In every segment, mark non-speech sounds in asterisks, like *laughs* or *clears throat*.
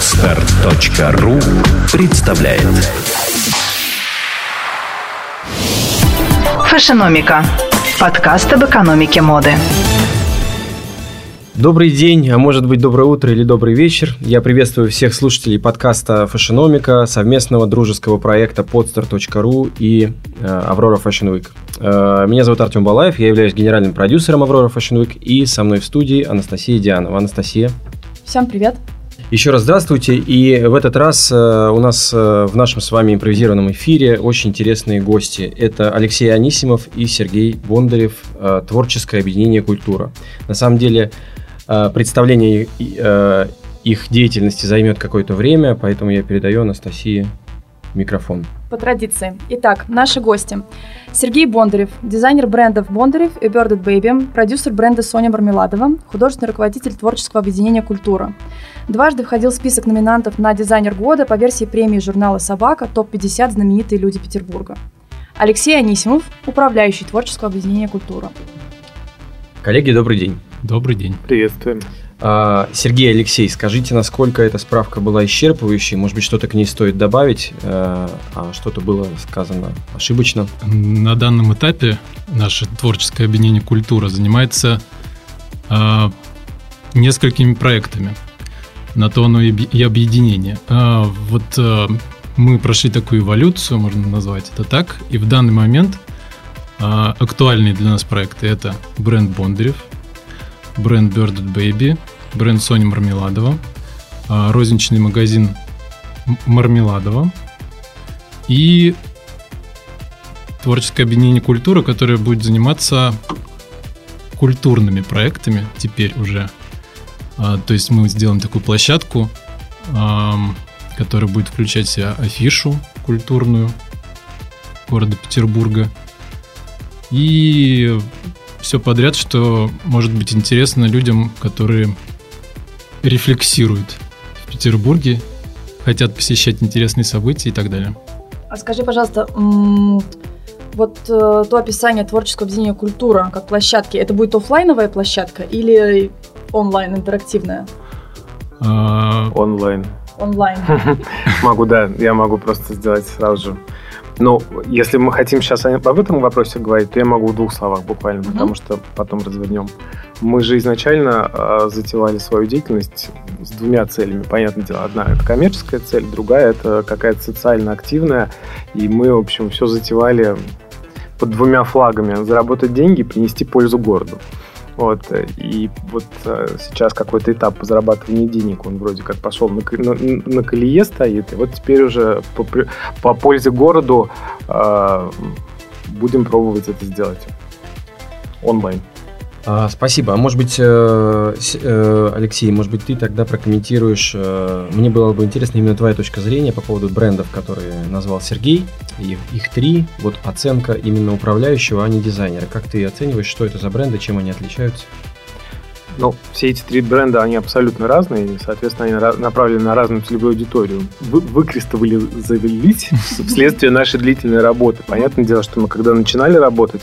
Отстар.ру представляет Фэшеномика. Подкаст об экономике моды. Добрый день, а может быть доброе утро или добрый вечер. Я приветствую всех слушателей подкаста «Фэшеномика», совместного дружеского проекта podstar.ru и э, «Аврора Fashion Week». Э, меня зовут Артем Балаев, я являюсь генеральным продюсером «Аврора Fashion Week» и со мной в студии Анастасия Дианова. Анастасия. Всем привет. Еще раз здравствуйте. И в этот раз э, у нас э, в нашем с вами импровизированном эфире очень интересные гости. Это Алексей Анисимов и Сергей Бондарев, э, творческое объединение «Культура». На самом деле представление их деятельности займет какое-то время, поэтому я передаю Анастасии микрофон. По традиции. Итак, наши гости. Сергей Бондарев, дизайнер брендов Бондарев и Birded Baby, продюсер бренда Соня Мармеладова, художественный руководитель творческого объединения «Культура». Дважды входил в список номинантов на дизайнер года по версии премии журнала «Собака» топ-50 знаменитые люди Петербурга. Алексей Анисимов, управляющий творческого объединения «Культура». Коллеги, добрый день. Добрый день. Приветствуем. А, Сергей Алексей, скажите, насколько эта справка была исчерпывающей? Может быть, что-то к ней стоит добавить, э, а что-то было сказано ошибочно? На данном этапе наше творческое объединение «Культура» занимается э, несколькими проектами. На то оно и объединение. Э, вот э, мы прошли такую эволюцию, можно назвать это так, и в данный момент актуальные для нас проекты это бренд Бондарев – бренд Birded Baby, бренд Соня Мармеладова, а, розничный магазин Мармеладова и творческое объединение «Культура», которое будет заниматься культурными проектами теперь уже. А, то есть мы сделаем такую площадку, которая будет включать в себя афишу культурную города Петербурга и все подряд, что может быть интересно людям, которые рефлексируют в Петербурге, хотят посещать интересные события и так далее. А скажи, пожалуйста, вот э, то описание творческого объединения «Культура» как площадки, это будет офлайновая площадка или онлайн интерактивная? А, онлайн. Онлайн. *laughs* Могу, да, я могу просто сделать сразу же ну, если мы хотим сейчас об этом вопросе говорить, то я могу в двух словах буквально, угу. потому что потом развернем. Мы же изначально э, затевали свою деятельность с двумя целями. Понятное дело, одна это коммерческая цель, другая это какая-то социально активная. И мы, в общем, все затевали под двумя флагами. Заработать деньги, принести пользу городу. Вот, и вот э, сейчас какой-то этап по зарабатыванию денег, он вроде как пошел на, на, на колее стоит, и вот теперь уже по, по пользе городу э, будем пробовать это сделать онлайн. А, спасибо. А может быть, э, э, Алексей, может быть, ты тогда прокомментируешь. Э, мне было бы интересно именно твоя точка зрения по поводу брендов, которые назвал Сергей. Их, их три. Вот оценка именно управляющего, а не дизайнера. Как ты оцениваешь, что это за бренды, чем они отличаются? Ну, все эти три бренда, они абсолютно разные, и, соответственно, они направлены на разную целевую аудиторию. Вы, выкристаллизовались *laughs* вследствие нашей длительной работы. Понятное дело, что мы, когда начинали работать,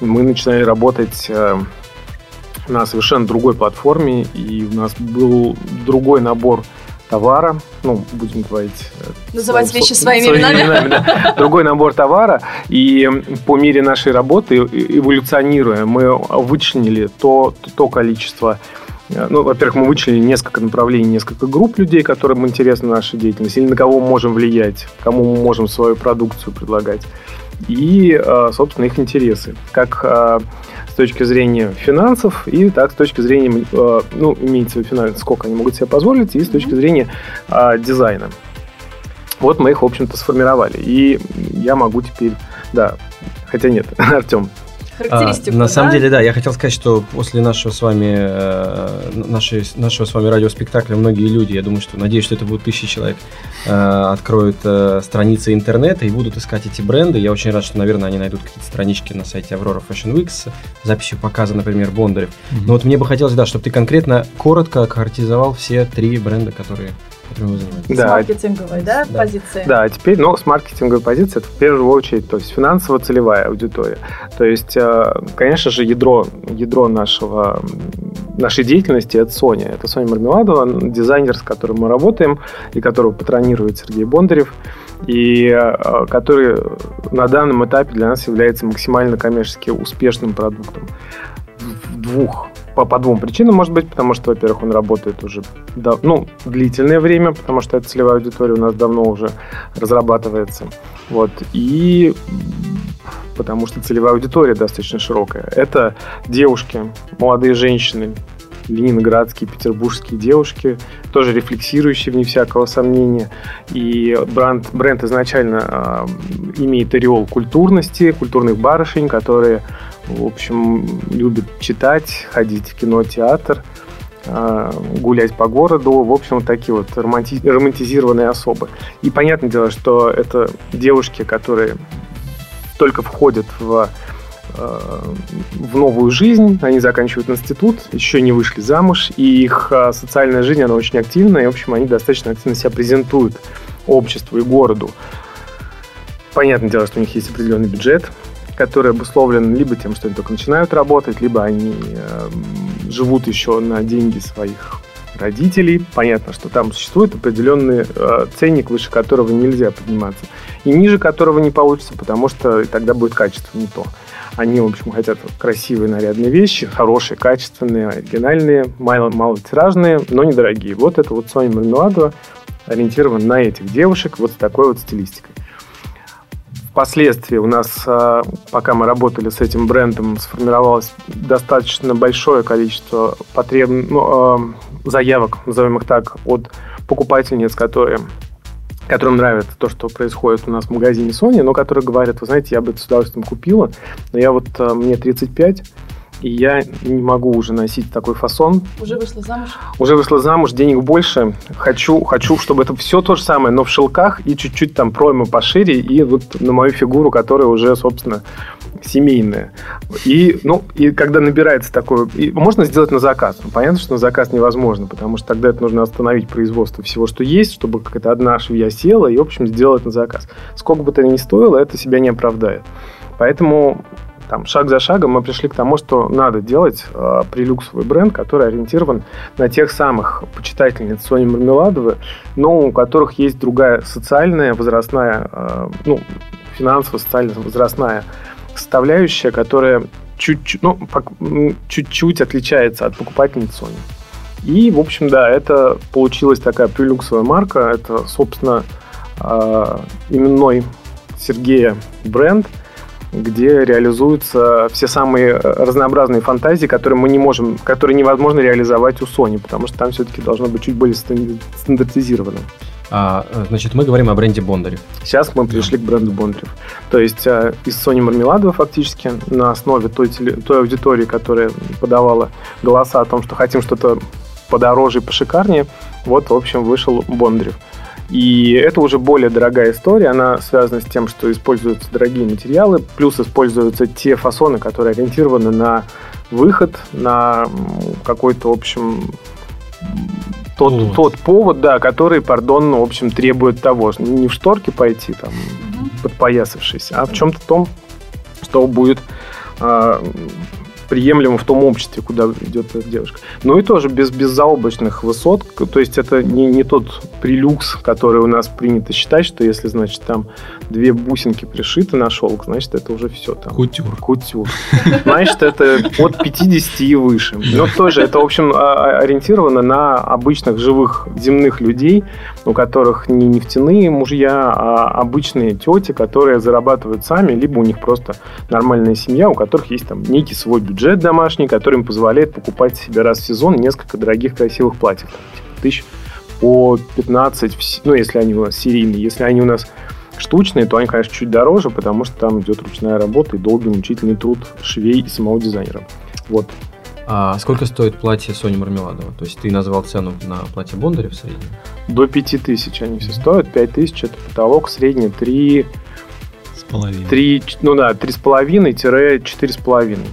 мы начинали работать на совершенно другой платформе, и у нас был другой набор товара, ну, будем говорить... Э, Называть своим, вещи своими, своими именами. именами да. Другой набор товара, и по мере нашей работы, эволюционируя, мы вычленили то, то количество э, ну, во-первых, мы вычленили несколько направлений, несколько групп людей, которым интересна наша деятельность, или на кого мы можем влиять, кому мы можем свою продукцию предлагать, и, э, собственно, их интересы. Как с точки зрения финансов и так с точки зрения, э, ну, имеется в виду финансы, сколько они могут себе позволить, и с точки зрения а, дизайна. Вот мы их, в общем-то, сформировали. И я могу теперь, да, хотя нет, *laughs* Артем, характеристику. А, на да? самом деле, да, я хотел сказать, что после нашего с вами э, нашей, нашего с вами радиоспектакля многие люди, я думаю, что надеюсь, что это будут тысячи человек, э, откроют э, страницы интернета и будут искать эти бренды. Я очень рад, что, наверное, они найдут какие-то странички на сайте Aurora Fashion Week с записью показа, например, Бондарев. Mm-hmm. Но вот мне бы хотелось, да, чтобы ты конкретно коротко характеризовал все три бренда, которые которым вы занимаетесь. Да. С маркетинговой, да, да, позиции? Да, теперь, ну, с маркетинговой позиции это в первую очередь, то есть финансово-целевая аудитория. То есть, э, конечно же, ядро, ядро нашего нашей деятельности, это Соня. Это Соня Мармеладова, дизайнер, с которым мы работаем, и которого патронирует Сергей Бондарев, и э, который на данном этапе для нас является максимально коммерчески успешным продуктом в двух по, по двум причинам, может быть, потому что, во-первых, он работает уже да, ну, длительное время, потому что эта целевая аудитория у нас давно уже разрабатывается. Вот. И потому что целевая аудитория достаточно широкая. Это девушки, молодые женщины, ленинградские, петербургские девушки, тоже рефлексирующие, вне всякого сомнения. И бренд, бренд изначально э, имеет ореол культурности, культурных барышень, которые, в общем, любят читать, ходить в кино, театр, э, гулять по городу. В общем, вот такие вот романти- романтизированные особы. И понятное дело, что это девушки, которые только входят в в новую жизнь, они заканчивают институт, еще не вышли замуж, и их э, социальная жизнь, она очень активная, и, в общем, они достаточно активно себя презентуют обществу и городу. Понятное дело, что у них есть определенный бюджет, который обусловлен либо тем, что они только начинают работать, либо они э, живут еще на деньги своих родителей. Понятно, что там существует определенный э, ценник, выше которого нельзя подниматься, и ниже которого не получится, потому что тогда будет качество не то. Они, в общем, хотят красивые, нарядные вещи, хорошие, качественные, оригинальные, мало, малотиражные, но недорогие. Вот это вот Sony Marmeladova ориентирован на этих девушек вот с такой вот стилистикой. Впоследствии у нас, а, пока мы работали с этим брендом, сформировалось достаточно большое количество потреб... ну, а, заявок, назовем их так, от покупательниц, которые которым нравится то, что происходит у нас в магазине Sony, но которые говорят, вы знаете, я бы это с удовольствием купила, но я вот, э, мне 35, и я не могу уже носить такой фасон. Уже вышла замуж? Уже вышла замуж, денег больше. Хочу, хочу, чтобы это все то же самое, но в шелках и чуть-чуть там пройма пошире, и вот на мою фигуру, которая уже, собственно, семейная. И, ну, и когда набирается такое... И можно сделать на заказ. Ну, понятно, что на заказ невозможно, потому что тогда это нужно остановить производство всего, что есть, чтобы какая-то одна швея села и, в общем, сделать на заказ. Сколько бы это ни стоило, это себя не оправдает. Поэтому там, шаг за шагом мы пришли к тому, что надо делать э, прилюксовый бренд, который ориентирован на тех самых почитательниц Сони Мармеладовой, но у которых есть другая социальная, возрастная, э, ну, финансово-социальная, возрастная составляющая, которая чуть-чуть, ну, чуть-чуть отличается от покупательниц Sony. И, в общем, да, это получилась такая прилюксовая марка. Это, собственно, э, именной Сергея бренд – где реализуются все самые разнообразные фантазии, которые мы не можем, которые невозможно реализовать у Sony, потому что там все-таки должно быть чуть более стандартизировано. А, значит, мы говорим о бренде Бондарев. Сейчас мы пришли к бренду Бондарев. То есть э, из Sony Мармеладова фактически на основе той, теле, той аудитории, которая подавала голоса о том, что хотим что-то подороже и пошикарнее, вот, в общем, вышел Бондарев. И это уже более дорогая история, она связана с тем, что используются дорогие материалы, плюс используются те фасоны, которые ориентированы на выход, на какой-то, в общем, тот повод. тот повод, да, который, пардон, в общем, требует того, не в шторке пойти, там, угу. подпоясавшись, а в чем-то том, что будет а, приемлемо в том обществе, куда идет эта девушка. Ну и тоже без, без заоблачных высот, то есть это не, не тот прилюкс, который у нас принято считать, что если, значит, там две бусинки пришиты на шелк, значит, это уже все там. Кутюр. Кутюр. Значит, это от 50 и выше. Но тоже это, в общем, ориентировано на обычных живых земных людей, у которых не нефтяные мужья, а обычные тети, которые зарабатывают сами, либо у них просто нормальная семья, у которых есть там некий свой бюджет домашний, который им позволяет покупать себе раз в сезон несколько дорогих красивых платьев. Типа, тысяч по 15, ну, если они у нас серийные. Если они у нас штучные, то они, конечно, чуть дороже, потому что там идет ручная работа и долгий мучительный труд швей и самого дизайнера. Вот. А сколько стоит платье Сони Мармеладова? То есть ты назвал цену на платье Бондаря в среднем? До 5000 они все стоят. 5000 это потолок, средний 3 половиной. Три, ну да, три с половиной-четыре с половиной.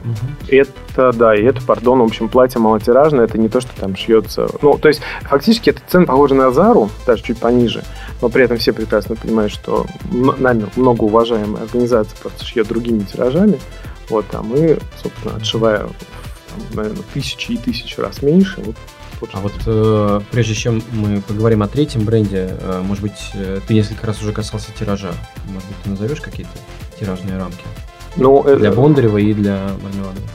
Это, да, и это, пардон, в общем, платье малотиражное, это не то, что там шьется. Ну, то есть, фактически, это цена похожа на Зару, даже чуть пониже, но при этом все прекрасно понимают, что нами многоуважаемая организация просто шьет другими тиражами, вот, а мы, собственно, отшивая там, наверное, тысячи и тысячи раз меньше. Вот, а вот э, прежде чем мы поговорим о третьем бренде, э, может быть, э, ты несколько раз уже касался тиража. Может быть, ты назовешь какие-то тиражные рамки? Ну, для э, Бондарева и для Мармеладова.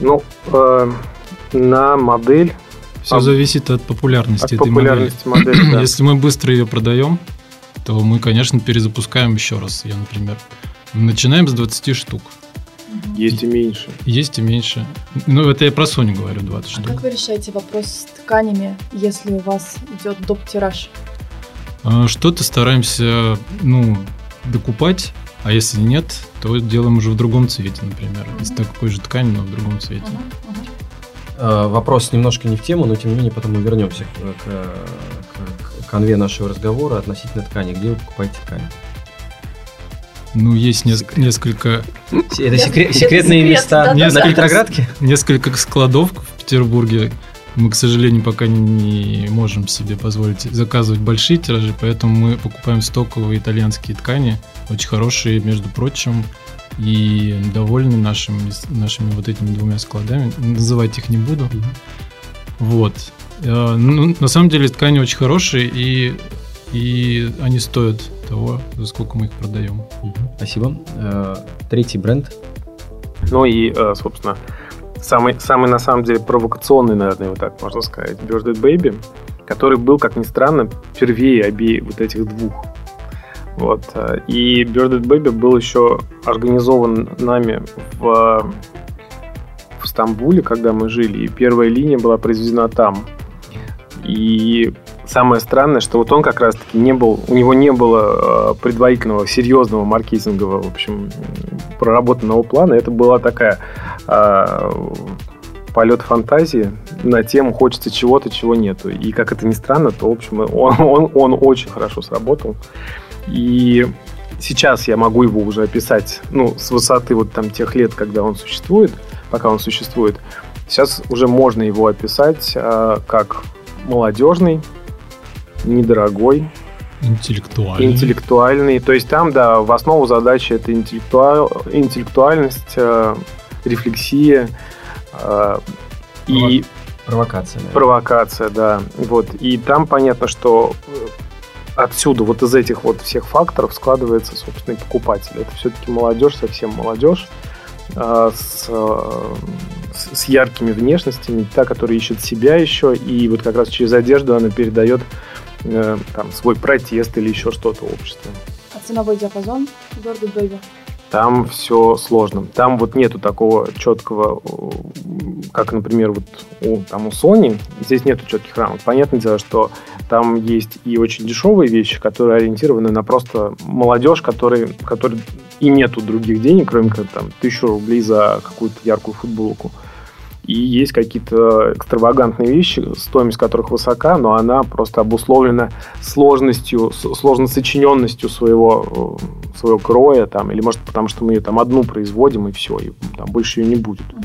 Ну, э, на модель все а, зависит от популярности от этой популярности модели. модели да. *clears throat* Если мы быстро ее продаем, то мы, конечно, перезапускаем еще раз. Я, например, начинаем с 20 штук. Есть и меньше. Есть и меньше. Ну, это я про Sony говорю, 20 а штук. как вы решаете вопрос с тканями, если у вас идет доп-тираж? А, что-то стараемся, ну, докупать, а если нет, то делаем уже в другом цвете, например. Uh-huh. Из такой же ткани, но в другом цвете. Uh-huh. Э, вопрос немножко не в тему, но тем не менее потом мы вернемся к, к, к конве нашего разговора относительно ткани. Где вы покупаете ткань? Ну, есть неск- несколько... Это секрет, секретные секрет, места да, на Петроградке? Несколько складов в Петербурге. Мы, к сожалению, пока не можем себе позволить заказывать большие тиражи, поэтому мы покупаем стоковые итальянские ткани, очень хорошие, между прочим, и довольны нашими, нашими вот этими двумя складами. Называть их не буду. Mm-hmm. Вот. Э, ну, на самом деле ткани очень хорошие, и, и они стоят того, за сколько мы их продаем. Спасибо. Э, третий бренд. Ну и, э, собственно, самый, самый на самом деле провокационный, наверное, вот так можно сказать, Bird Baby, который был, как ни странно, первее обеих вот этих двух вот. Э, и Birded Baby был еще организован нами в, в Стамбуле, когда мы жили, и первая линия была произведена там. И самое странное, что вот он как раз-таки не был, у него не было э, предварительного серьезного маркетингового, в общем, проработанного плана. Это была такая э, полет фантазии на тему хочется чего-то, чего нету. И как это ни странно, то, в общем, он, он, он очень хорошо сработал. И сейчас я могу его уже описать, ну, с высоты вот там тех лет, когда он существует, пока он существует. Сейчас уже можно его описать э, как молодежный, недорогой, интеллектуальный. интеллектуальный. То есть там, да, в основу задачи это интеллектуаль... интеллектуальность, э, рефлексия э, и провокация. Наверное. Провокация, да. Вот. И там понятно, что отсюда, вот из этих вот всех факторов складывается, собственно, покупатель. Это все-таки молодежь, совсем молодежь, а, с, с яркими внешностями, та, которая ищет себя еще, и вот как раз через одежду она передает э, там, свой протест или еще что-то обществу. А ценовой диапазон Гордо Бэйби? Там все сложно. Там вот нету такого четкого, как, например, вот у, там у Sony, здесь нету четких рамок. Понятное дело, что там есть и очень дешевые вещи, которые ориентированы на просто молодежь, которые, которые и нету других денег, кроме как там тысячу рублей за какую-то яркую футболку. И есть какие-то экстравагантные вещи, стоимость которых высока, но она просто обусловлена сложностью, сложно сочиненностью своего, э, своего кроя, там, или может потому, что мы ее там одну производим, и все, и там больше ее не будет. А,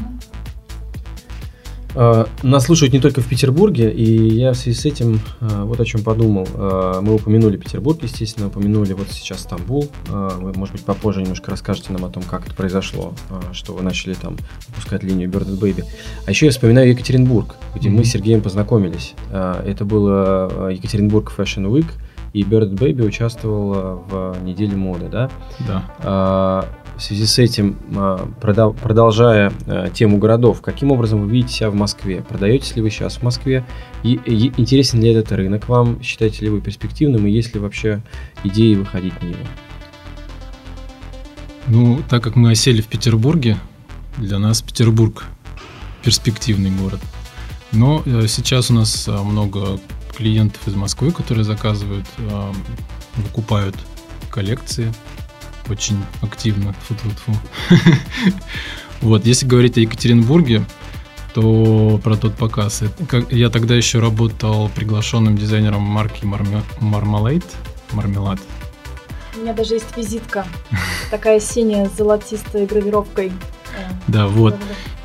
нас слушают не только в Петербурге, и я в связи с этим а, вот о чем подумал. А, мы упомянули Петербург, естественно, упомянули вот сейчас Стамбул. Вы, может быть, попозже немножко расскажете нам о том, как это произошло, что вы начали там выпускать линию Bird Baby. А еще я вспоминаю Екатеринбург, где mm-hmm. мы с Сергеем познакомились. Это было Екатеринбург Fashion Week, и Bird Baby участвовала в неделе моды, да? Да в связи с этим, а, продолжая а, тему городов, каким образом вы видите себя в Москве? Продаетесь ли вы сейчас в Москве? И интересен ли этот рынок вам? Считаете ли вы перспективным? И есть ли вообще идеи выходить в него? Ну, так как мы осели в Петербурге, для нас Петербург перспективный город. Но э, сейчас у нас а, много клиентов из Москвы, которые заказывают, выкупают коллекции очень активно. Фу -фу -фу. *laughs* вот, если говорить о Екатеринбурге, то про тот показ. Я тогда еще работал приглашенным дизайнером марки Marmalade. Мармелад. У меня даже есть визитка. Такая синяя с золотистой гравировкой. Да, вот.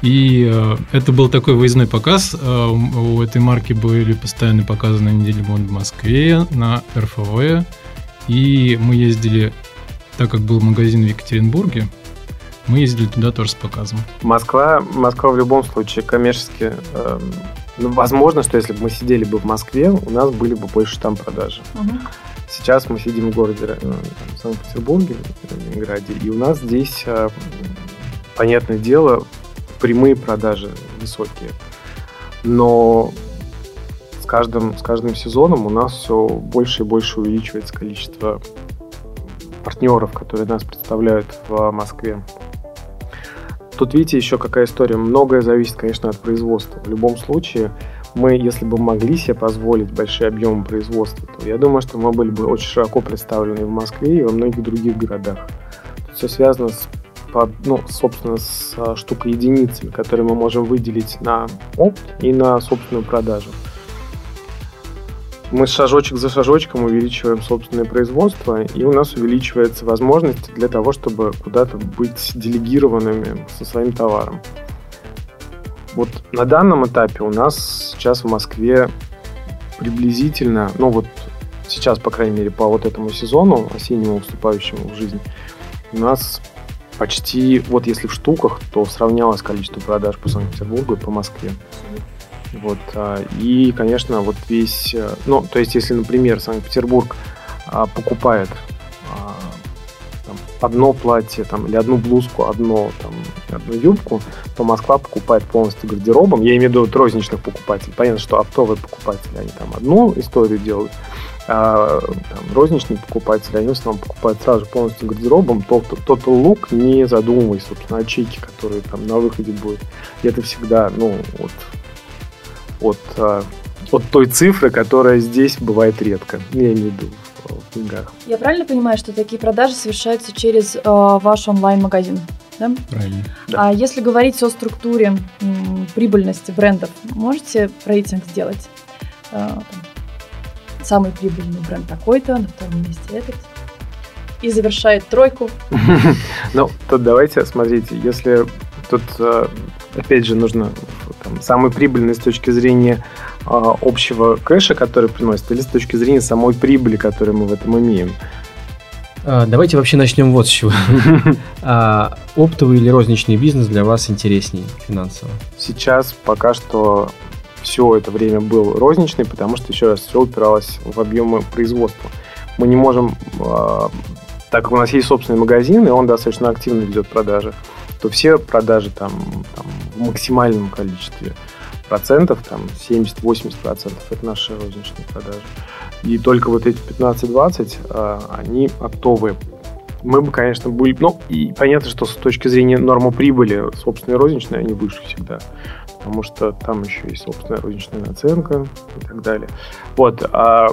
И э, это был такой выездной показ. Э, у этой марки были постоянно показаны недели мод в Москве, на РФВ. И мы ездили так как был магазин в Екатеринбурге, Мы ездили туда тоже с показом. Москва, Москва в любом случае коммерчески... Э, ну, возможно, что если бы мы сидели бы в Москве, у нас были бы больше там продажи. Мгм. Сейчас мы сидим в городе э, там, Санкт-Петербурге, в Ленинграде, и у нас здесь, э, понятное дело, прямые продажи высокие. Но с каждым, с каждым сезоном у нас все больше и больше увеличивается количество партнеров, которые нас представляют в Москве. Тут видите еще какая история. Многое зависит, конечно, от производства. В любом случае, мы, если бы могли себе позволить большие объемы производства, то я думаю, что мы были бы очень широко представлены в Москве, и во многих других городах. Тут все связано с, ну, собственно, с а, штукой единицами, которые мы можем выделить на опт и на собственную продажу. Мы шажочек за шажочком увеличиваем собственное производство, и у нас увеличивается возможность для того, чтобы куда-то быть делегированными со своим товаром. Вот на данном этапе у нас сейчас в Москве приблизительно, ну вот сейчас, по крайней мере, по вот этому сезону, осеннему вступающему в жизнь, у нас почти, вот если в штуках, то сравнялось количество продаж по Санкт-Петербургу и по Москве. Вот, а, и, конечно, вот весь, э, ну, то есть, если, например, Санкт-Петербург а, покупает а, там, одно платье там, или одну блузку, одно, там, одну юбку, то Москва покупает полностью гардеробом. Я имею в виду розничных покупателей. Понятно, что оптовые покупатели, они там одну историю делают, а там, розничные покупатели, они в основном покупают сразу полностью гардеробом. Тот, тот лук, не задумываясь, собственно, о чеке, который там на выходе будет. И это всегда, ну, вот от, а, от той цифры, которая здесь бывает редко. Я в виду в деньгах. Я правильно понимаю, что такие продажи совершаются через э, ваш онлайн-магазин? Да? Правильно. Да. А если говорить о структуре м, прибыльности брендов, можете рейтинг сделать? Э, там, самый прибыльный бренд такой-то, на втором месте этот. И завершает тройку. *laughs* Ну, тут давайте, смотрите, если тут, э, опять же, нужно там, самый прибыльный с точки зрения э, общего кэша, который приносит, или с точки зрения самой прибыли, которую мы в этом имеем. А, Давайте вообще начнем вот с чего. *laughs* А, Оптовый или розничный бизнес для вас интересней финансово? Сейчас пока что все это время был розничный, потому что, еще раз, все упиралось в объемы производства. Мы не можем, э, так как у нас есть собственный магазин, и он достаточно активно ведет продажи, то все продажи там, там в максимальном количестве процентов, там 70-80 процентов, это наши розничные продажи. И только вот эти 15-20, э, они оптовые. Мы бы, конечно, были... Ну, и понятно, что с точки зрения нормы прибыли собственные розничные, они выше всегда. Потому что там еще есть собственная розничная наценка и так далее. Вот. А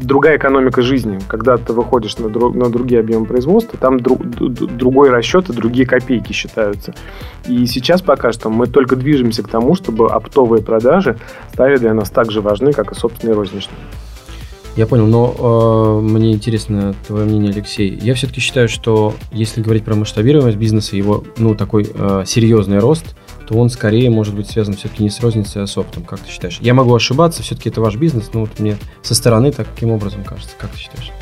другая экономика жизни. Когда ты выходишь на, дру- на другие объемы производства, там дру- д- д- другой расчет и другие копейки считаются. И сейчас пока что мы только движемся к тому, чтобы оптовые продажи стали для нас так же важны, как и собственные розничные. Я понял, но э, мне интересно твое мнение, Алексей. Я все-таки считаю, что если говорить про масштабируемость бизнеса, его, ну, такой э, серьезный рост, то он скорее может быть связан все-таки не с розницей, а с оптом. Как ты считаешь? Я могу ошибаться, все-таки это ваш бизнес, но вот мне со стороны таким образом кажется. Как ты считаешь?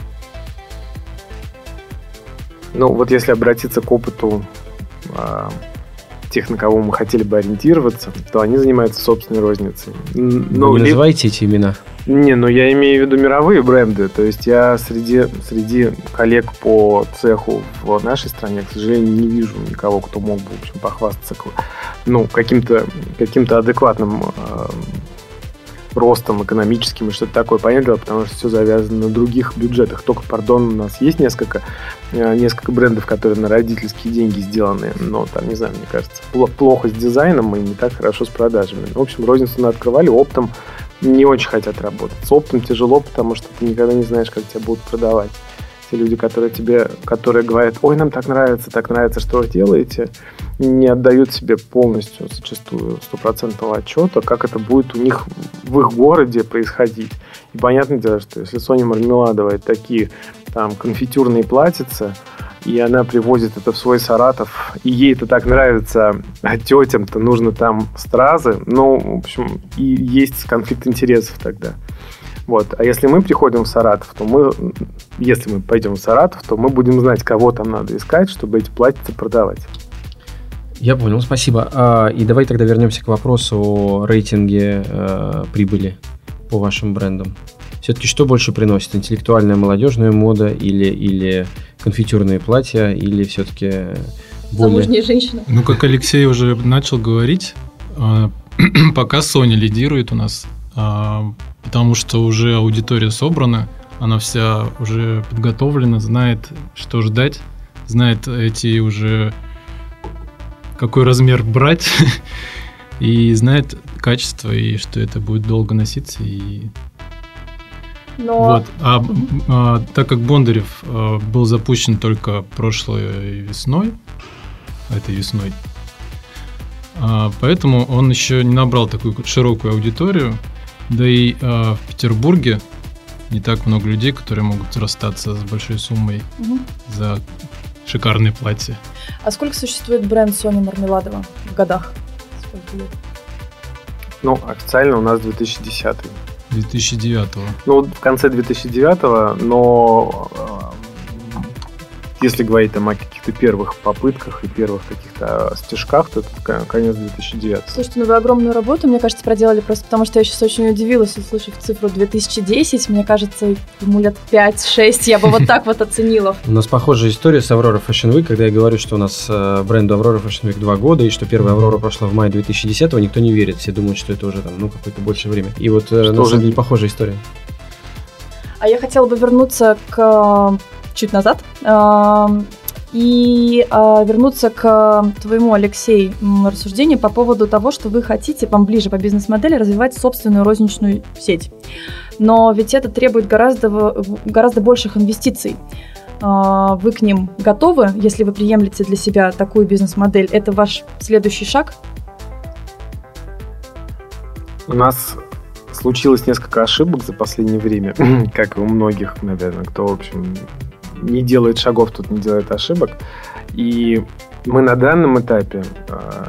Ну, вот если обратиться к опыту а, тех, на кого мы хотели бы ориентироваться, то они занимаются собственной розницей. Н- Ну, не ли- называйте эти имена. Не, ну я имею в виду мировые бренды. То есть я среди, среди коллег по цеху в нашей стране, к сожалению, не вижу никого, кто мог бы, в общем, похвастаться ну, каким-то каким адекватным э, ростом экономическим и что-то такое. Понятное дело, потому что все завязано на других бюджетах. Только, пардон, у нас есть несколько, э, несколько брендов, которые на родительские деньги сделаны, но там, не знаю, мне кажется, пло- плохо с дизайном и не так хорошо с продажами. В общем, розницу мы открывали оптом, не очень хотят работать. С оптом тяжело, потому что ты никогда не знаешь, как тебя будут продавать. Те люди, которые тебе, которые говорят, ой, нам так нравится, так нравится, что вы делаете, не отдают себе полностью, зачастую, стопроцентного отчета, как это будет у них в их городе происходить. И понятное дело, что если Соня Мармеладова такие там конфитюрные платьица, и она привозит это в свой Саратов, и ей это так нравится, а тетям-то нужно там стразы, ну, в общем, и есть конфликт интересов тогда. Вот. А если мы приходим в Саратов, то мы, если мы пойдем в Саратов, то мы будем знать, кого там надо искать, чтобы эти платьица продавать. Я понял, спасибо. А, и давай тогда вернемся к вопросу о рейтинге э, прибыли по вашим брендам. Все-таки что больше приносит? Интеллектуальная молодежная мода или, или конфитюрные платья, или все-таки более... Замужние женщины. Ну, как Алексей уже начал говорить, а, *clears throat* пока Sony лидирует у нас, потому что уже аудитория собрана, она вся уже подготовлена, знает, что ждать, знает эти уже какой размер брать *laughs* и знает качество и что это будет долго носиться и Но вот. А, а, так как Бондарев а, был запущен только прошлой весной, этой весной, а, поэтому он еще не набрал такую широкую аудиторию, да и а, в Петербурге не так много людей, которые могут расстаться с большой суммой Мгм. за шикарные платья. А сколько существует бренд Сони Мармеладова в годах? Сколько лет? Ну, официально у нас 2010. 2009 Ну, в конце 2009, но э, если говорить там о каких-то первых попытках и первых каких-то стежках, то это ко- конец 2009. Слушайте, ну вы огромную работу, мне кажется, проделали просто потому, что я сейчас очень удивилась, услышав цифру 2010. Мне кажется, ему лет 5-6 я бы вот так вот оценила. *laughs* У нас похожая история с Aurora Fashion Week, когда я говорю, что у нас э, бренду Aurora Fashion Week два года, и что первая Аврора прошла в мае 2010 никто не верит. Все думают, что это уже там, ну, какое-то больше время. И вот, э, на уже самом деле, не- похожая история. А я хотела бы вернуться к чуть назад и э, вернуться к твоему, Алексей, рассуждению по поводу того, что вы хотите, вам ближе по бизнес-модели, развивать собственную розничную сеть. Но ведь это требует гораздо, гораздо больших инвестиций. Э, Вы к ним готовы, если вы приемлете для себя такую бизнес-модель? Это ваш следующий шаг? У нас случилось несколько ошибок за последнее время, *clears throat* как и у многих, наверное, кто, в общем, не делает шагов, тут не делает ошибок. И мы на данном этапе э,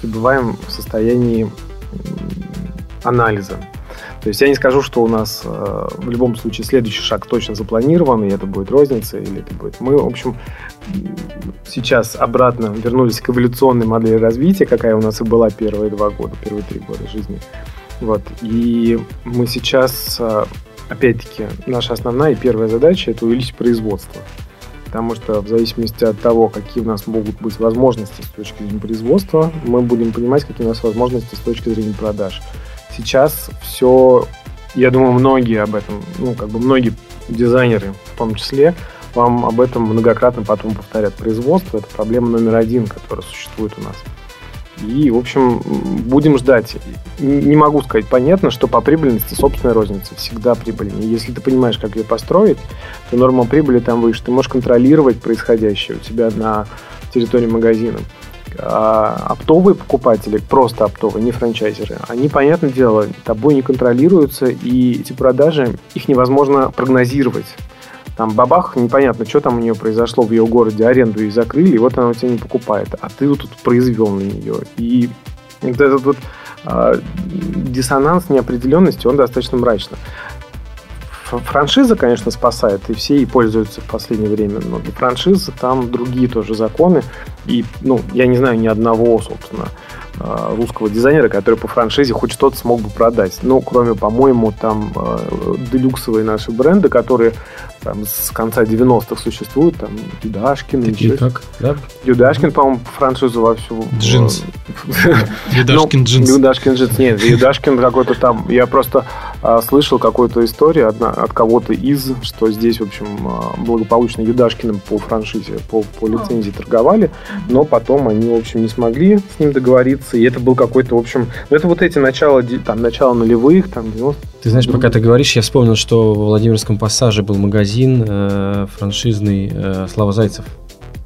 пребываем в состоянии анализа. То есть я не скажу, что у нас э, в любом случае следующий шаг точно запланирован, и это будет розница, или это будет... Мы, в общем, сейчас обратно вернулись к эволюционной модели развития, какая у нас и была первые два года, первые три года жизни. Вот. И мы сейчас, э, опять-таки, наша основная и первая задача – это увеличить производство. Потому что в зависимости от того, какие у нас могут быть возможности с точки зрения производства, мы будем понимать, какие у нас возможности с точки зрения продаж. Сейчас все, я думаю, многие об этом, ну, как бы многие дизайнеры в том числе, вам об этом многократно потом повторят. Производство – это проблема номер один, которая существует у нас. И, в общем, будем ждать. Не могу сказать, понятно, что по прибыльности собственная розница всегда прибыльнее. Если ты понимаешь, как ее построить, то норма прибыли там выше. Ты можешь контролировать происходящее у тебя на территории магазина. А оптовые покупатели, просто оптовые, не франчайзеры, они, понятное дело, тобой не контролируются, и эти продажи, их невозможно прогнозировать. Там бабах, непонятно, что там у нее произошло в ее городе, аренду ей закрыли, и вот она у тебя не покупает, а ты вот тут произвел на нее. И вот этот вот а, диссонанс неопределенности, он достаточно мрачный. Ф- Франшиза, конечно, спасает, и все ей пользуются в последнее время, но для франшизы там другие тоже законы. И, ну, я не знаю ни одного, собственно, русского дизайнера, который по франшизе хоть что-то смог бы продать. Ну, кроме, по-моему, там э, делюксовые наши бренды, которые там с конца 90-х существуют, там Юдашкин, Такие еще- как, да? Юдашкин, по-моему, франшизу вовсю... Джинс. *laughs* Ну, Юдашкин джинс. Юдашкин джинс. Нет, *laughs* Юдашкин какой-то там. Я просто а, слышал какую-то историю от кого-то из, что здесь, в общем, благополучно Юдашкиным по франшизе, по, по лицензии торговали, но потом они, в общем, не смогли с ним договориться, и это был какой-то, в общем, ну, это вот эти начала, там, начало нулевых, там, 90 Ты знаешь, пока ты говоришь, я вспомнил, что в Владимирском пассаже был магазин э, франшизный э, Слава Зайцев.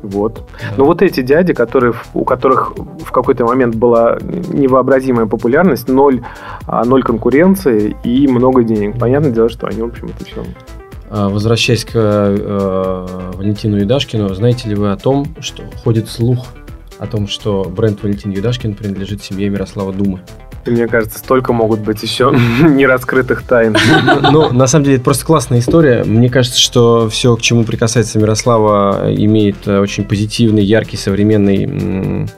Вот. Ну вот эти дяди, которые, у которых в какой-то момент была невообразимая популярность, ноль, а, ноль конкуренции и много денег. Понятное дело, что они, в общем, это все. А, Возвращаясь к э, Валентину Юдашкину, знаете ли вы о том, что ходит слух о том, что бренд Валентин Юдашкин принадлежит семье Мирослава Думы? Мне кажется, столько могут быть еще *laughs* нераскрытых тайн. Ну, на самом деле, это просто классная история. Мне кажется, что все, к чему прикасается Мирослава, имеет э, очень позитивный, яркий, современный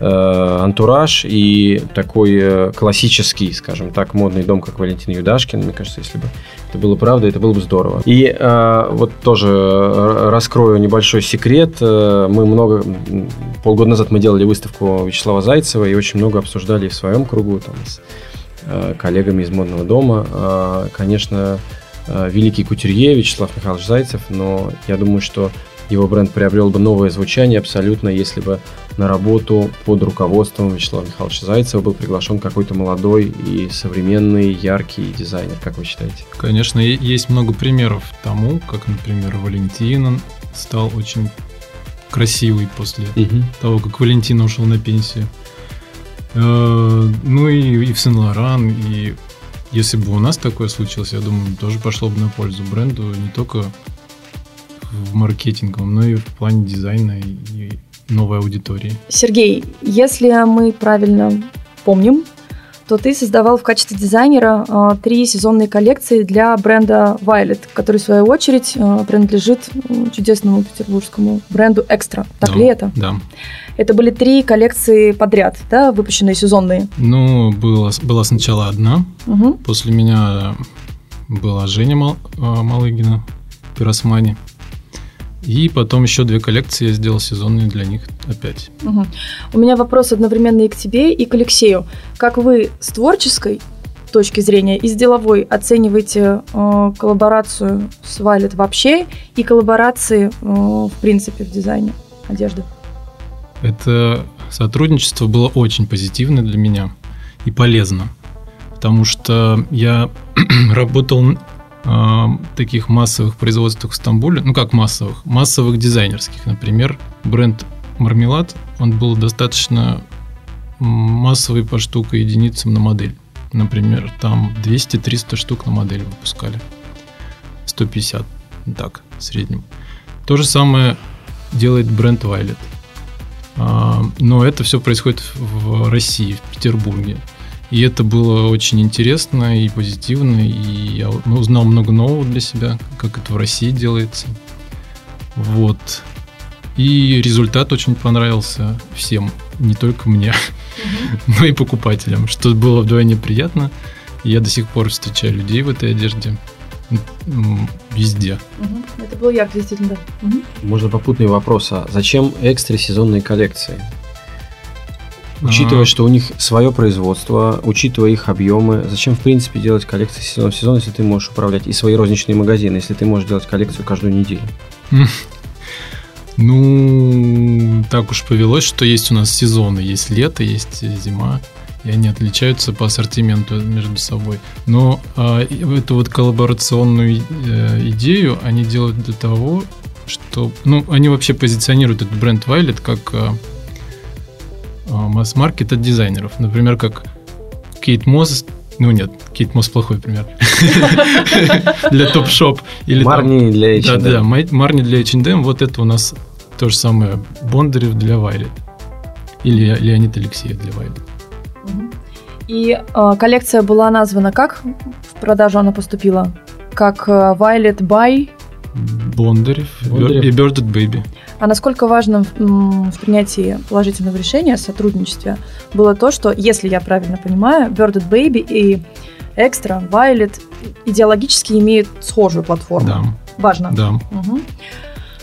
антураж и такой э, классический, скажем так, модный дом, как Валентин Юдашкин. Мне кажется, если бы это было правда, это было бы здорово. И э, вот тоже раскрою небольшой секрет. Мы много... Полгода назад мы делали выставку Вячеслава Зайцева и очень много обсуждали в своем кругу там, с коллегами из модного дома. Конечно, великий кутюрье Вячеслав Михайлович Зайцев, но я думаю, что его бренд приобрел бы новое звучание абсолютно, если бы на работу под руководством Вячеслава Михайловича Зайцева был приглашен какой-то молодой и современный, яркий дизайнер. Как вы считаете? Конечно, есть много примеров тому, как, например, Валентин стал очень красивый после угу. того, как Валентин ушел на пенсию. Э, ну и, и в Сен-Лоран, и если бы у нас такое случилось, я думаю, тоже пошло бы на пользу бренду не только в маркетинговом, но и в плане дизайна и новой аудитории. Сергей, если мы правильно помним, то ты создавал в качестве дизайнера э, три сезонные коллекции для бренда Violet, который, в свою очередь, э, принадлежит чудесному петербургскому бренду Extra. Так да, ли это? Да. Это были три коллекции подряд, да, выпущенные сезонные? Ну, было, была сначала одна. Угу. После меня была Женя Мал, э, Малыгина, Пиросмани. И потом еще две коллекции я сделал сезонные для них опять. Угу. У меня вопрос одновременно и к тебе, и к Алексею. Как вы с творческой точки зрения и с деловой оцениваете э, коллаборацию с Вайлет вообще и коллаборации, э, в принципе, в дизайне одежды? Это сотрудничество было очень позитивно для меня и полезно, потому что я *clears throat* работал таких массовых производствах в Стамбуле, ну как массовых, массовых дизайнерских, например, бренд Мармелад, он был достаточно массовый по штука единицам на модель. Например, там 200-300 штук на модель выпускали. 150, так, в среднем. То же самое делает бренд Violet. Но это все происходит в России, в Петербурге. И это было очень интересно и позитивно, и я ну, узнал много нового для себя, как это в России делается. Вот. И результат очень понравился всем, не только мне, но и покупателям, что было вдвойне приятно. я до сих пор встречаю людей в этой одежде везде. Это было ярко, действительно. Можно попутный вопрос, а зачем экстра сезонные коллекции? Учитывая, что у них свое производство, учитывая их объемы, зачем в принципе делать коллекции сезон в сезон, если ты можешь управлять и свои розничные магазины, если ты можешь делать коллекцию каждую неделю? *laughs* Ну, так уж повелось, что есть у нас сезоны, есть лето, есть зима, и они отличаются по ассортименту между собой. Но а, эту вот коллаборационную э, идею они делают для того, что, ну, они вообще позиционируют этот бренд Violet как а, масс-маркет от дизайнеров. Например, как Кейт Мосс ну нет, Кейт Мосс плохой пример. *laughs* Для топ-шоп. Марни для H&M. Да, да, Марни для H&M. Вот это у нас то же самое Бондарев для Вайлет. Или Леонид Алексеев для Вайлет. И э, коллекция была названа как в продажу она поступила? Как э, Violet by Бондарев, Бондарев. и Birded Baby. А насколько важно в принятии положительного решения о сотрудничестве было то, что, если я правильно понимаю, Birded Baby и Extra, Violet идеологически имеют схожую платформу. Да. Важно. Да. Угу.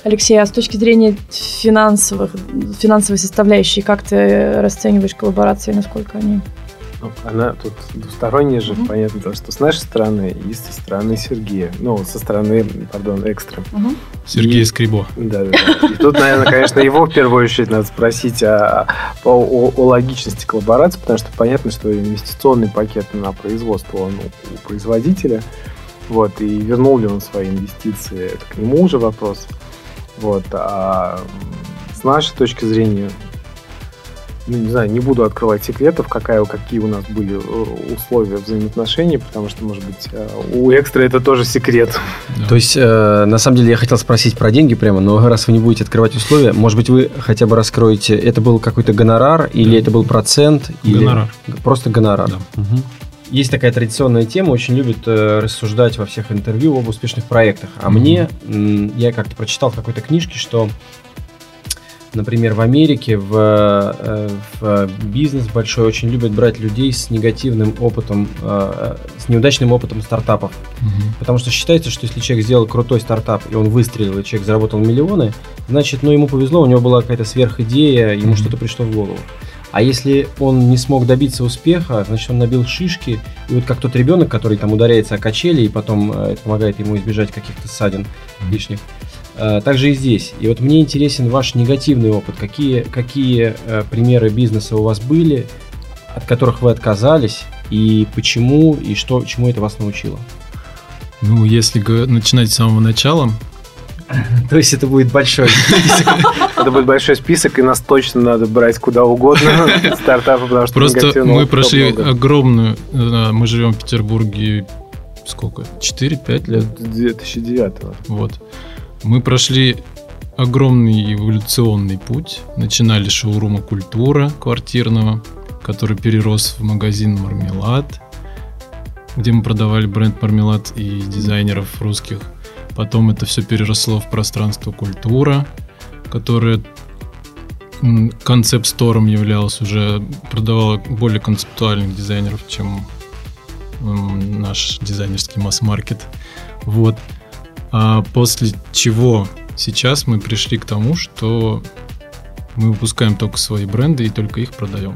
Алексей, а с точки зрения финансовых, финансовой составляющей, как ты расцениваешь коллаборации, насколько они ну, она тут двусторонняя же, mm-hmm. понятно, что с нашей стороны и со стороны Сергея. Ну, со стороны, пардон, экстра. Mm-hmm. Сергей Скрибо. Да, да, да. И тут, наверное, конечно, его в первую очередь надо спросить о, о, о, о логичности коллаборации, потому что понятно, что инвестиционный пакет на производство он у производителя. Вот, и вернул ли он свои инвестиции, это к нему уже вопрос. Вот, а с нашей точки зрения, ну, не знаю, не буду открывать секретов, какая, какие у нас были э, условия взаимоотношений, потому что, может быть, э, у экстра это тоже секрет. Да. То есть, э, на самом деле, я хотел спросить про деньги прямо, но раз вы не будете открывать условия, может быть, вы хотя бы раскроете, это был какой-то гонорар или да. это был процент? Гонорар. Или... Просто гонорар. Да. Угу. Есть такая традиционная тема, очень любят э, рассуждать во всех интервью об успешных проектах. А mm-hmm. мне, я как-то прочитал в какой-то книжке, что Например, в Америке в, э, в бизнес большой очень любят брать людей с негативным опытом, э, с неудачным опытом стартапов. Угу. Потому что считается, что если человек сделал крутой стартап, и он выстрелил, и человек заработал миллионы, значит, ну, ему повезло, у него была какая-то сверхидея, ему угу. что-то пришло в голову. А если он не смог добиться успеха, значит, он набил шишки. И вот как тот ребенок, который там ударяется о качели, и потом это помогает ему избежать каких-то ссадин лишних. Э, также и здесь. И вот мне интересен ваш негативный опыт. Какие, какие э, примеры бизнеса у вас были, от которых вы отказались, и почему, и что, чему это вас научило? Ну, если начинать с самого начала, *laughs* то есть это будет большой список. *laughs* Это будет большой список, и нас точно надо брать куда угодно *laughs* стартапы, потому что Просто мы прошли огромную... Э, мы живем в Петербурге сколько? 4-5 лет? 2009 Вот. Мы прошли огромный эволюционный путь. Начинали с шоурума «Культура» квартирного, который перерос в магазин «Мармелад», где мы продавали бренд «Мармелад» и дизайнеров русских. Потом это все переросло в пространство «Культура», которое концепт-стором являлось уже, продавала более концептуальных дизайнеров, чем наш дизайнерский масс-маркет. Вот. А после чего сейчас мы пришли к тому, что мы выпускаем только свои бренды и только их продаем.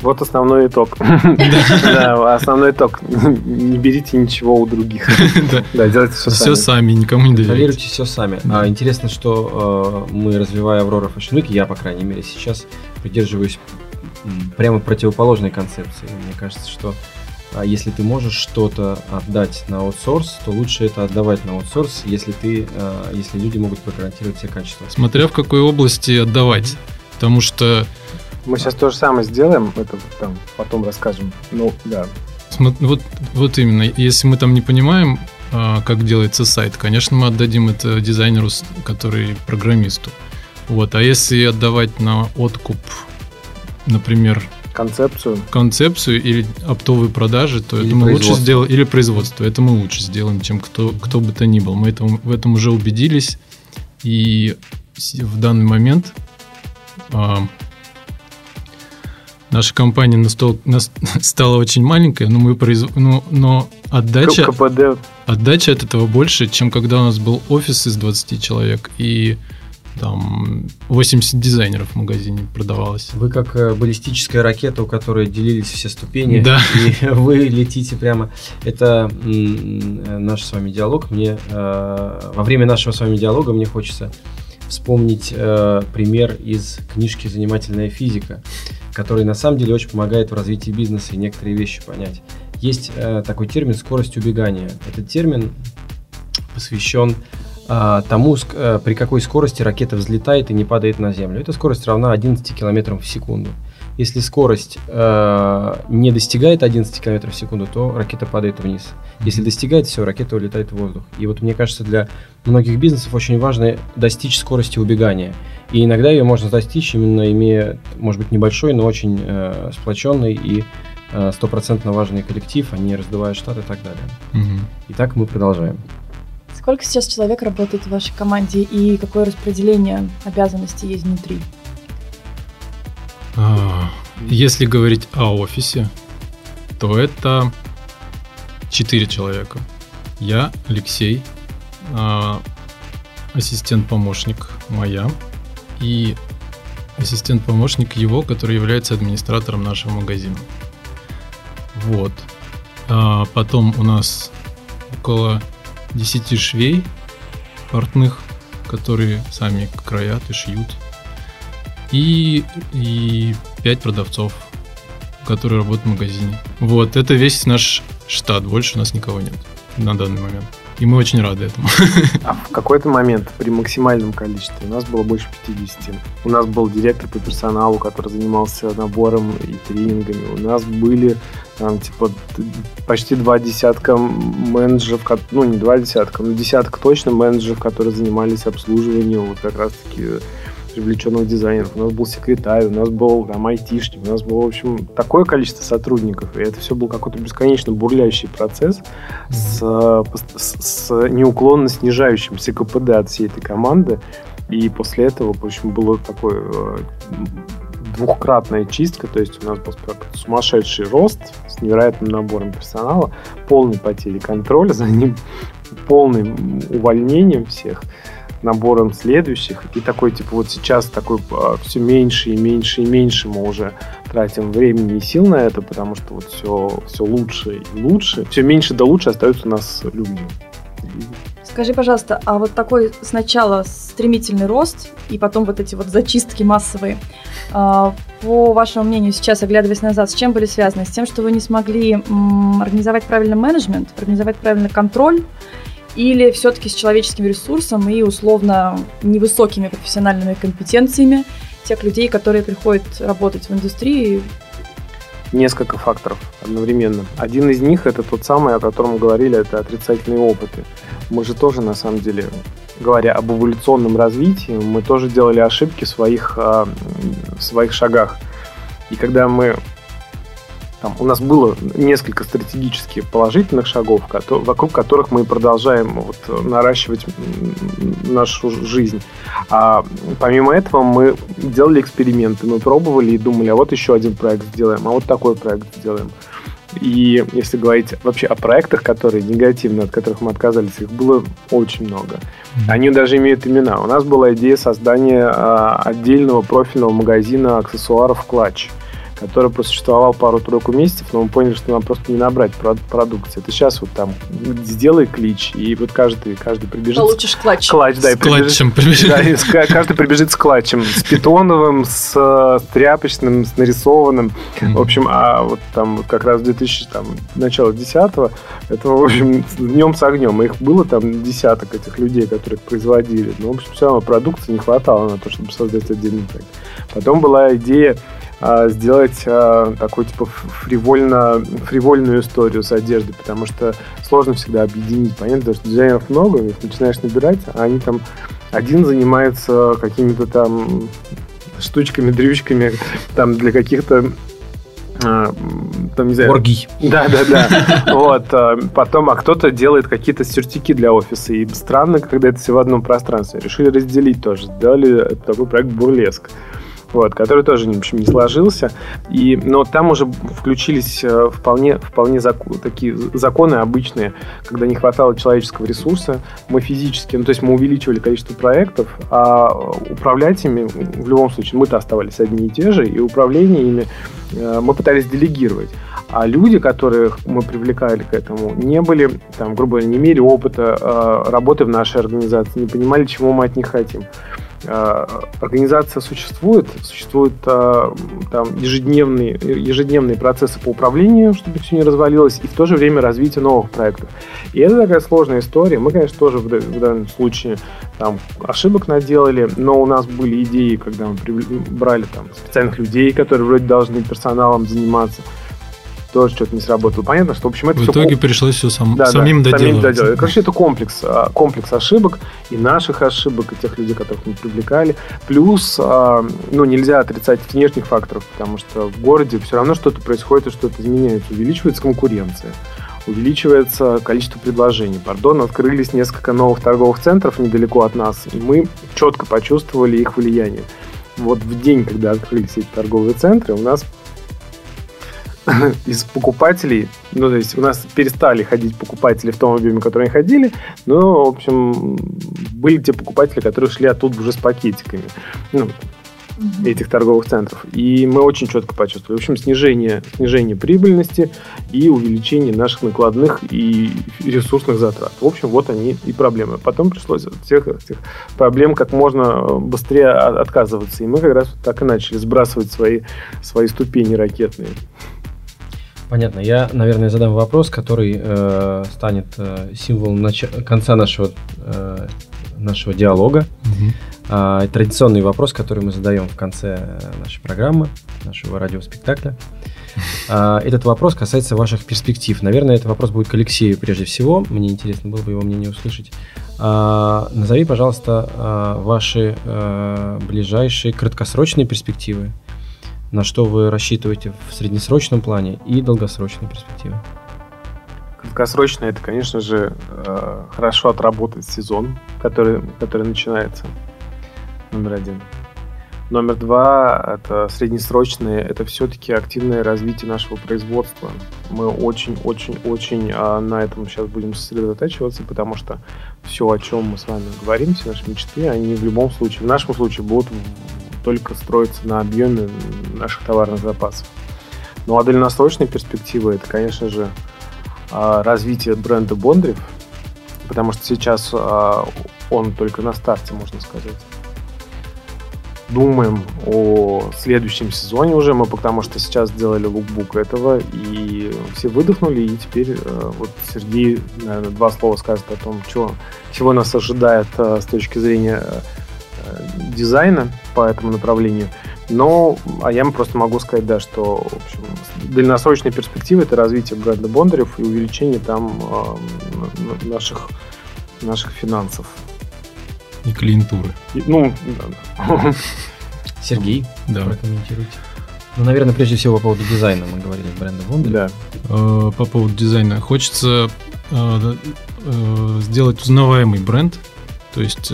Вот основной итог. *laughs* Да, основной итог. Не берите ничего у других. *laughs* Да, делайте все сами. Все сами, никому не доверяйте. Проверьте все сами. А интересно, что э, мы, развивая Аврора Fashion Week, я, по крайней мере, сейчас придерживаюсь прямо противоположной концепции. Мне кажется, что а если ты можешь что-то отдать на аутсорс, то лучше это отдавать на аутсорс, если ты, а, если люди могут гарантировать все качества. Смотря в какой области отдавать, потому что мы сейчас то же самое сделаем, это там потом расскажем. Ну, да. Вот, вот именно, если мы там не понимаем, а, как делается сайт, конечно, мы отдадим это дизайнеру, который программисту. Вот, а если отдавать на откуп, например, концепцию. Концепцию или оптовые продажи, то или это мы лучше сделаем, или производство, это мы лучше сделаем, чем кто, кто бы то ни был. Мы это, в этом уже убедились, и в данный момент а, наша компания настол, нас, *laughs* стала очень маленькая, но мы произ... но, но отдача, КПД. отдача от этого больше, чем когда у нас был офис из 20 человек, и там 80 дизайнеров в магазине продавалось. Вы как э, баллистическая ракета, у которой делились все ступени, да. и *laughs* вы летите прямо. Это наш с вами диалог. Мне э, во время нашего с вами диалога мне хочется вспомнить э, пример из книжки «Занимательная физика», который на самом деле очень помогает в развитии бизнеса и некоторые вещи понять. Есть такой термин «скорость убегания». Этот термин посвящен тому, э, при какой скорости ракета взлетает и не падает на Землю. Эта скорость равна 11 км в секунду. Если скорость э, не достигает 11 км в секунду, то ракета падает вниз. Если достигает, все, ракета улетает в воздух. И вот мне кажется, для многих бизнесов очень важно достичь скорости убегания. И иногда ее можно достичь, именно имея, может быть, небольшой, но очень э, сплоченный и э, стопроцентно важный коллектив, а не раздувая штат и так далее. Угу. Итак, мы продолжаем. Сколько сейчас человек работает в вашей команде и какое распределение обязанностей есть внутри? А, если говорить о офисе, то это 4 человека. Я, Алексей, а, ассистент-помощник моя и ассистент-помощник его, который является администратором нашего магазина. Вот. А потом у нас около 10 швей портных, которые сами краят и шьют. И, и 5 продавцов, которые работают в магазине. Вот, это весь наш штат, больше у нас никого нет на данный момент. И мы очень рады этому. *laughs* А в какой-то момент при максимальном количестве у нас было больше 50. У нас был директор по персоналу, который занимался набором и тренингами. У нас были там, типа, почти два десятка менеджеров, ну, не два десятка, но десяток точно менеджеров, которые занимались обслуживанием вот как раз-таки привлеченных дизайнеров, у нас был секретарь, у нас был там айтишник, у нас было, в общем, такое количество сотрудников, и это все был какой-то бесконечно бурлящий процесс с, с, с неуклонно снижающимся КПД от всей этой команды, и после этого, в общем, было такое э, двухкратная чистка, то есть у нас был сумасшедший рост с невероятным набором персонала, полный потери контроля за ним, полным увольнением всех набором следующих. И такой, типа, вот сейчас такой а, все меньше и меньше и меньше мы уже тратим времени и сил на это, потому что вот все, все лучше и лучше. Все меньше да лучше остаются у нас люди. Скажи, пожалуйста, а вот такой сначала стремительный рост и потом вот эти вот зачистки массовые, а, по вашему мнению, сейчас, оглядываясь назад, с чем были связаны? С тем, что вы не смогли организовать правильный менеджмент, организовать правильный контроль, или все-таки с человеческим ресурсом и условно невысокими профессиональными компетенциями тех людей, которые приходят работать в индустрии? Несколько факторов одновременно. Один из них это тот самый, о котором мы говорили, это отрицательные опыты. Мы же тоже, на самом деле, говоря об эволюционном развитии, мы тоже делали ошибки в своих, а, в своих шагах. И когда мы там, у нас было несколько стратегически положительных шагов, вокруг которых мы продолжаем вот, наращивать нашу жизнь. А помимо этого мы делали эксперименты, мы пробовали и думали, а вот еще один проект сделаем, а вот такой проект сделаем. И если говорить вообще о проектах, которые негативно, от которых мы отказались, их было очень много. Они даже имеют имена. У нас была идея создания а, отдельного профильного магазина аксессуаров «Клатч» который просуществовал пару-тройку месяцев, но мы поняли, что нам просто не набрать продукции. Это сейчас вот там сделай клич, и вот каждый, каждый прибежит... Получишь клатч. Клатч, да. С клатчем прибежит. *laughs* Да, и каждый прибежит с клатчем. С питоновым, с, с тряпочным, с нарисованным. Mm-hmm. В общем, а вот там вот как раз 2000, там, начало 10-го, это, в общем, днем с огнем. Их было там десяток этих людей, которые производили. Но, в общем, все равно продукции не хватало на то, чтобы создать отдельный проект. Потом была идея сделать а, такую типа фривольно, фривольную историю с одеждой, потому что сложно всегда объединить. Понятно, что дизайнеров много, их начинаешь набирать, а они там один занимается какими-то там штучками, дрючками там для каких-то а, там, не знаю... Оргий. Да, да, да. Вот. Потом, а кто-то делает какие-то сертики для офиса. И странно, когда это все в одном пространстве. Решили разделить тоже. Сделали такой проект «Бурлеск» вот, который тоже, в общем, не сложился. И, но там уже включились э, вполне, вполне зак- такие законы обычные, когда не хватало человеческого ресурса, мы физически, ну, то есть мы увеличивали количество проектов, а управлять ими, в любом случае, мы-то оставались одни и те же, и управление ими э, мы пытались делегировать. А люди, которых мы привлекали к этому, не были, там, грубо говоря, не имели опыта э, работы в нашей организации, не понимали, чего мы от них хотим. Э, организация существует, существуют э, там ежедневные, ежедневные процессы по управлению, чтобы все не развалилось, и в то же время развитие новых проектов. И это такая сложная история. Мы, конечно, тоже в, в данном случае там ошибок наделали, но у нас были идеи, когда мы брали там специальных людей, которые вроде должны персоналом заниматься тоже что-то не сработало. Понятно, что, в общем, это В итоге ком... пришлось все сам, да, самим да, доделывать. Самим доделать. Короче, это комплекс, а, комплекс ошибок, и наших ошибок, и тех людей, которых мы привлекали. Плюс, а, ну, нельзя отрицать внешних факторов, потому что в городе все равно что-то происходит и что-то изменяется. Увеличивается конкуренция увеличивается количество предложений. Пардон, открылись несколько новых торговых центров недалеко от нас, и мы четко почувствовали их влияние. Вот в день, когда открылись эти торговые центры, у нас *laughs* из покупателей, ну, то есть у нас перестали ходить покупатели в том объеме, которые они ходили, но, в общем, были те покупатели, которые шли оттуда уже с пакетиками. Ну, этих торговых центров. И мы очень четко почувствовали. В общем, снижение, снижение прибыльности и увеличение наших накладных и ресурсных затрат. В общем, вот они и проблемы. Потом пришлось от всех этих проблем как можно быстрее отказываться. И мы как раз так и начали сбрасывать свои, свои ступени ракетные. Понятно. Я, наверное, задам вопрос, который э, станет э, символом нач- конца нашего, э, нашего диалога. А, и традиционный вопрос, который мы задаем в конце э, нашей программы, нашего радиоспектакля. А, Этот вопрос касается ваших перспектив. Наверное, этот вопрос будет к Алексею прежде всего. Мне интересно было бы его мнение услышать. А, Назови, пожалуйста, ваши э, ближайшие краткосрочные перспективы. На что вы рассчитываете в среднесрочном плане и долгосрочной перспективе? Краткосрочно это, конечно же, э, хорошо отработать сезон, который, который начинается. Номер один. Номер два, это среднесрочные, это все-таки активное развитие нашего производства. Мы очень-очень-очень а, на этом сейчас будем сосредотачиваться, потому что все, о чем мы с вами говорим, все наши мечты, они в любом случае, в нашем случае будут только строиться на объеме наших товарных запасов. Ну а дальносрочные перспективы, это, конечно же, а, развитие бренда Бондарев, потому что сейчас а, он только на старте, можно сказать. Думаем о следующем сезоне уже, мы потому что сейчас сделали лукбук этого, и все выдохнули, и теперь э, вот Сергей, наверное, два слова скажет о том, чего, чего нас ожидает с точки зрения дизайна по этому направлению. Но, а я просто могу сказать, да, что, в общем, дальносрочные перспективы это развитие бренда Бондарев и увеличение там э, наших, наших финансов. И клиентуры. И, Ну, да. *laughs* Сергей, Да. прокомментируйте. Ну, наверное, прежде всего по поводу дизайна мы говорили с брендом Бондарев. да. Э, По поводу дизайна. Хочется э, э, сделать узнаваемый бренд. То есть,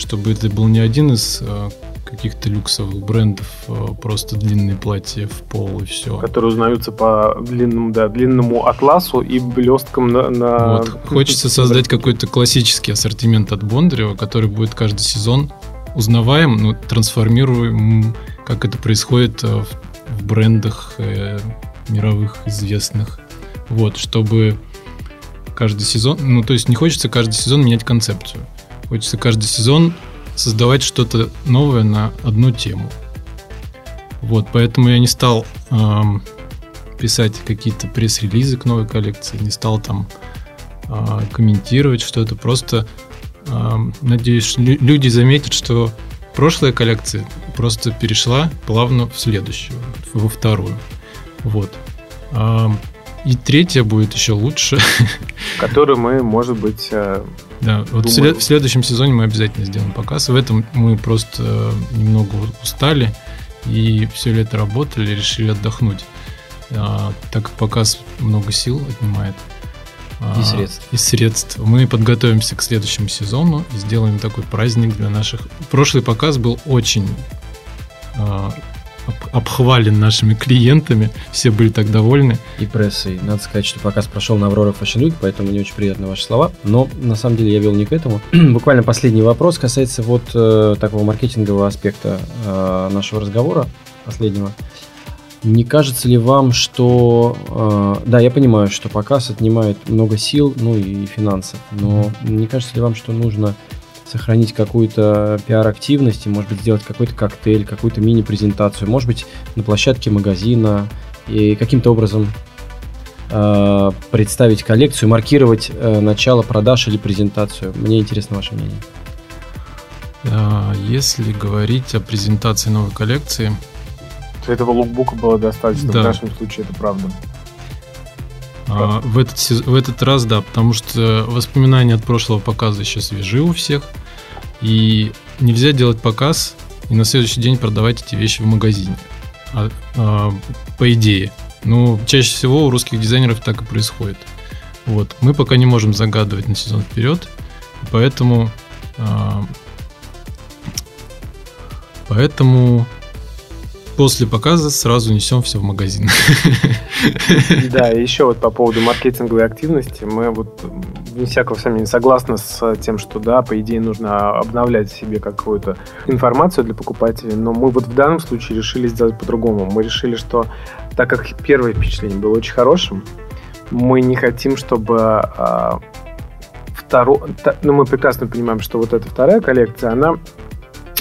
чтобы это был не один из э, каких-то люксовых брендов, э, просто длинные платья в пол и все. которые узнаются по длинному, да, длинному атласу и блесткам на... на- Вот. Хочется создать какой-то классический ассортимент от Бондарева, который будет каждый сезон узнаваем, но трансформируем, как это происходит э, в, в брендах э, мировых известных. Вот, чтобы каждый сезон, ну то есть не хочется каждый сезон менять концепцию. Хочется каждый сезон создавать что-то новое на одну тему. Вот, поэтому я не стал эм, писать какие-то пресс-релизы к новой коллекции, не стал там а, комментировать что-то. Просто ам, надеюсь, лю- люди заметят, что прошлая коллекция просто перешла плавно в следующую, во вторую. Вот. Ам, И третья будет еще лучше. Которую мы, может быть, э, Да, вот в, след- в следующем сезоне мы обязательно сделаем показ. В этом мы просто э, немного устали и все лето работали, решили отдохнуть. А, так как показ много сил отнимает. И а, средств. И средств. Мы подготовимся к следующему сезону и сделаем такой праздник для наших. Прошлый показ был очень а, обхвален нашими клиентами. Все были так довольны. и прессой. Надо сказать, что показ прошел на Аврора Fashion Week, поэтому не очень приятны ваши слова. Но на самом деле я вел не к этому. *clears throat* Буквально последний вопрос касается вот э, такого маркетингового аспекта э, нашего разговора последнего. Не кажется ли вам, что... э, да, я понимаю, что показ отнимает много сил, ну и финансов, но не кажется ли вам, что нужно сохранить какую-то пиар-активность и, может быть, сделать какой-то коктейль, какую-то мини-презентацию, может быть, на площадке магазина и каким-то образом э, представить коллекцию, маркировать э, начало продаж или презентацию. Мне интересно ваше мнение. А, Если говорить о презентации новой коллекции, этого лукбука было достаточно. Да. В нашем случае это правда. А, в, этот, в этот раз, да, потому что воспоминания от прошлого показа еще свежи у всех. И нельзя делать показ и на следующий день продавать эти вещи в магазине. А- а, по идее. Ну, чаще всего у русских дизайнеров так и происходит. Вот. Мы пока не можем загадывать на сезон вперед, поэтому... а, поэтому после показа сразу несем все в магазин. *laughs* Да, еще вот по поводу маркетинговой активности, мы вот м, вне всякого сомнения согласны с тем, что да, по идее нужно обновлять себе какую-то информацию для покупателей, но мы вот в данном случае решили сделать по-другому. Мы решили, что так как первое впечатление было очень хорошим, мы не хотим, чтобы а, второ... ну, мы прекрасно понимаем, что вот эта вторая коллекция, она,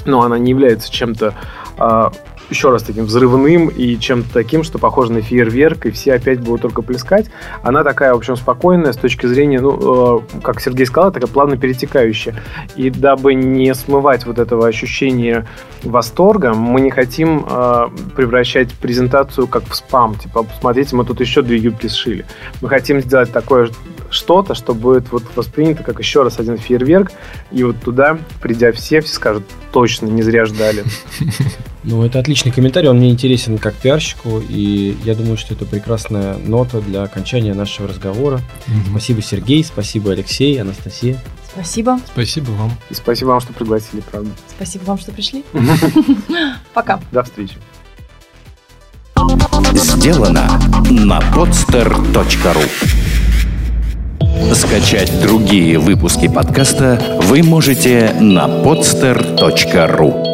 ну, она не является чем-то а, еще раз таким взрывным и чем-то таким, что похоже на фейерверк, и все опять будут только плескать. Она такая, в общем, спокойная с точки зрения, ну, э, как Сергей сказал, такая плавно перетекающая. И дабы не смывать вот этого ощущения восторга, мы не хотим э, превращать презентацию как в спам. Типа, посмотрите, мы тут еще две юбки сшили. Мы хотим сделать такое что-то, что будет вот воспринято как еще раз один фейерверк, и вот туда, придя все, все скажут, точно, не зря ждали. *laughs* Ну, это отличный комментарий, он мне интересен как пиарщику, и я думаю, что это прекрасная нота для окончания нашего разговора. Mm-hmm. Спасибо, Сергей, спасибо, Алексей, Анастасия. Спасибо. Спасибо вам. И спасибо вам, что пригласили, правда. Спасибо вам, что пришли. *laughs* Пока. До встречи. Сделано на podster.ru Скачать другие выпуски подкаста вы можете на podster.ru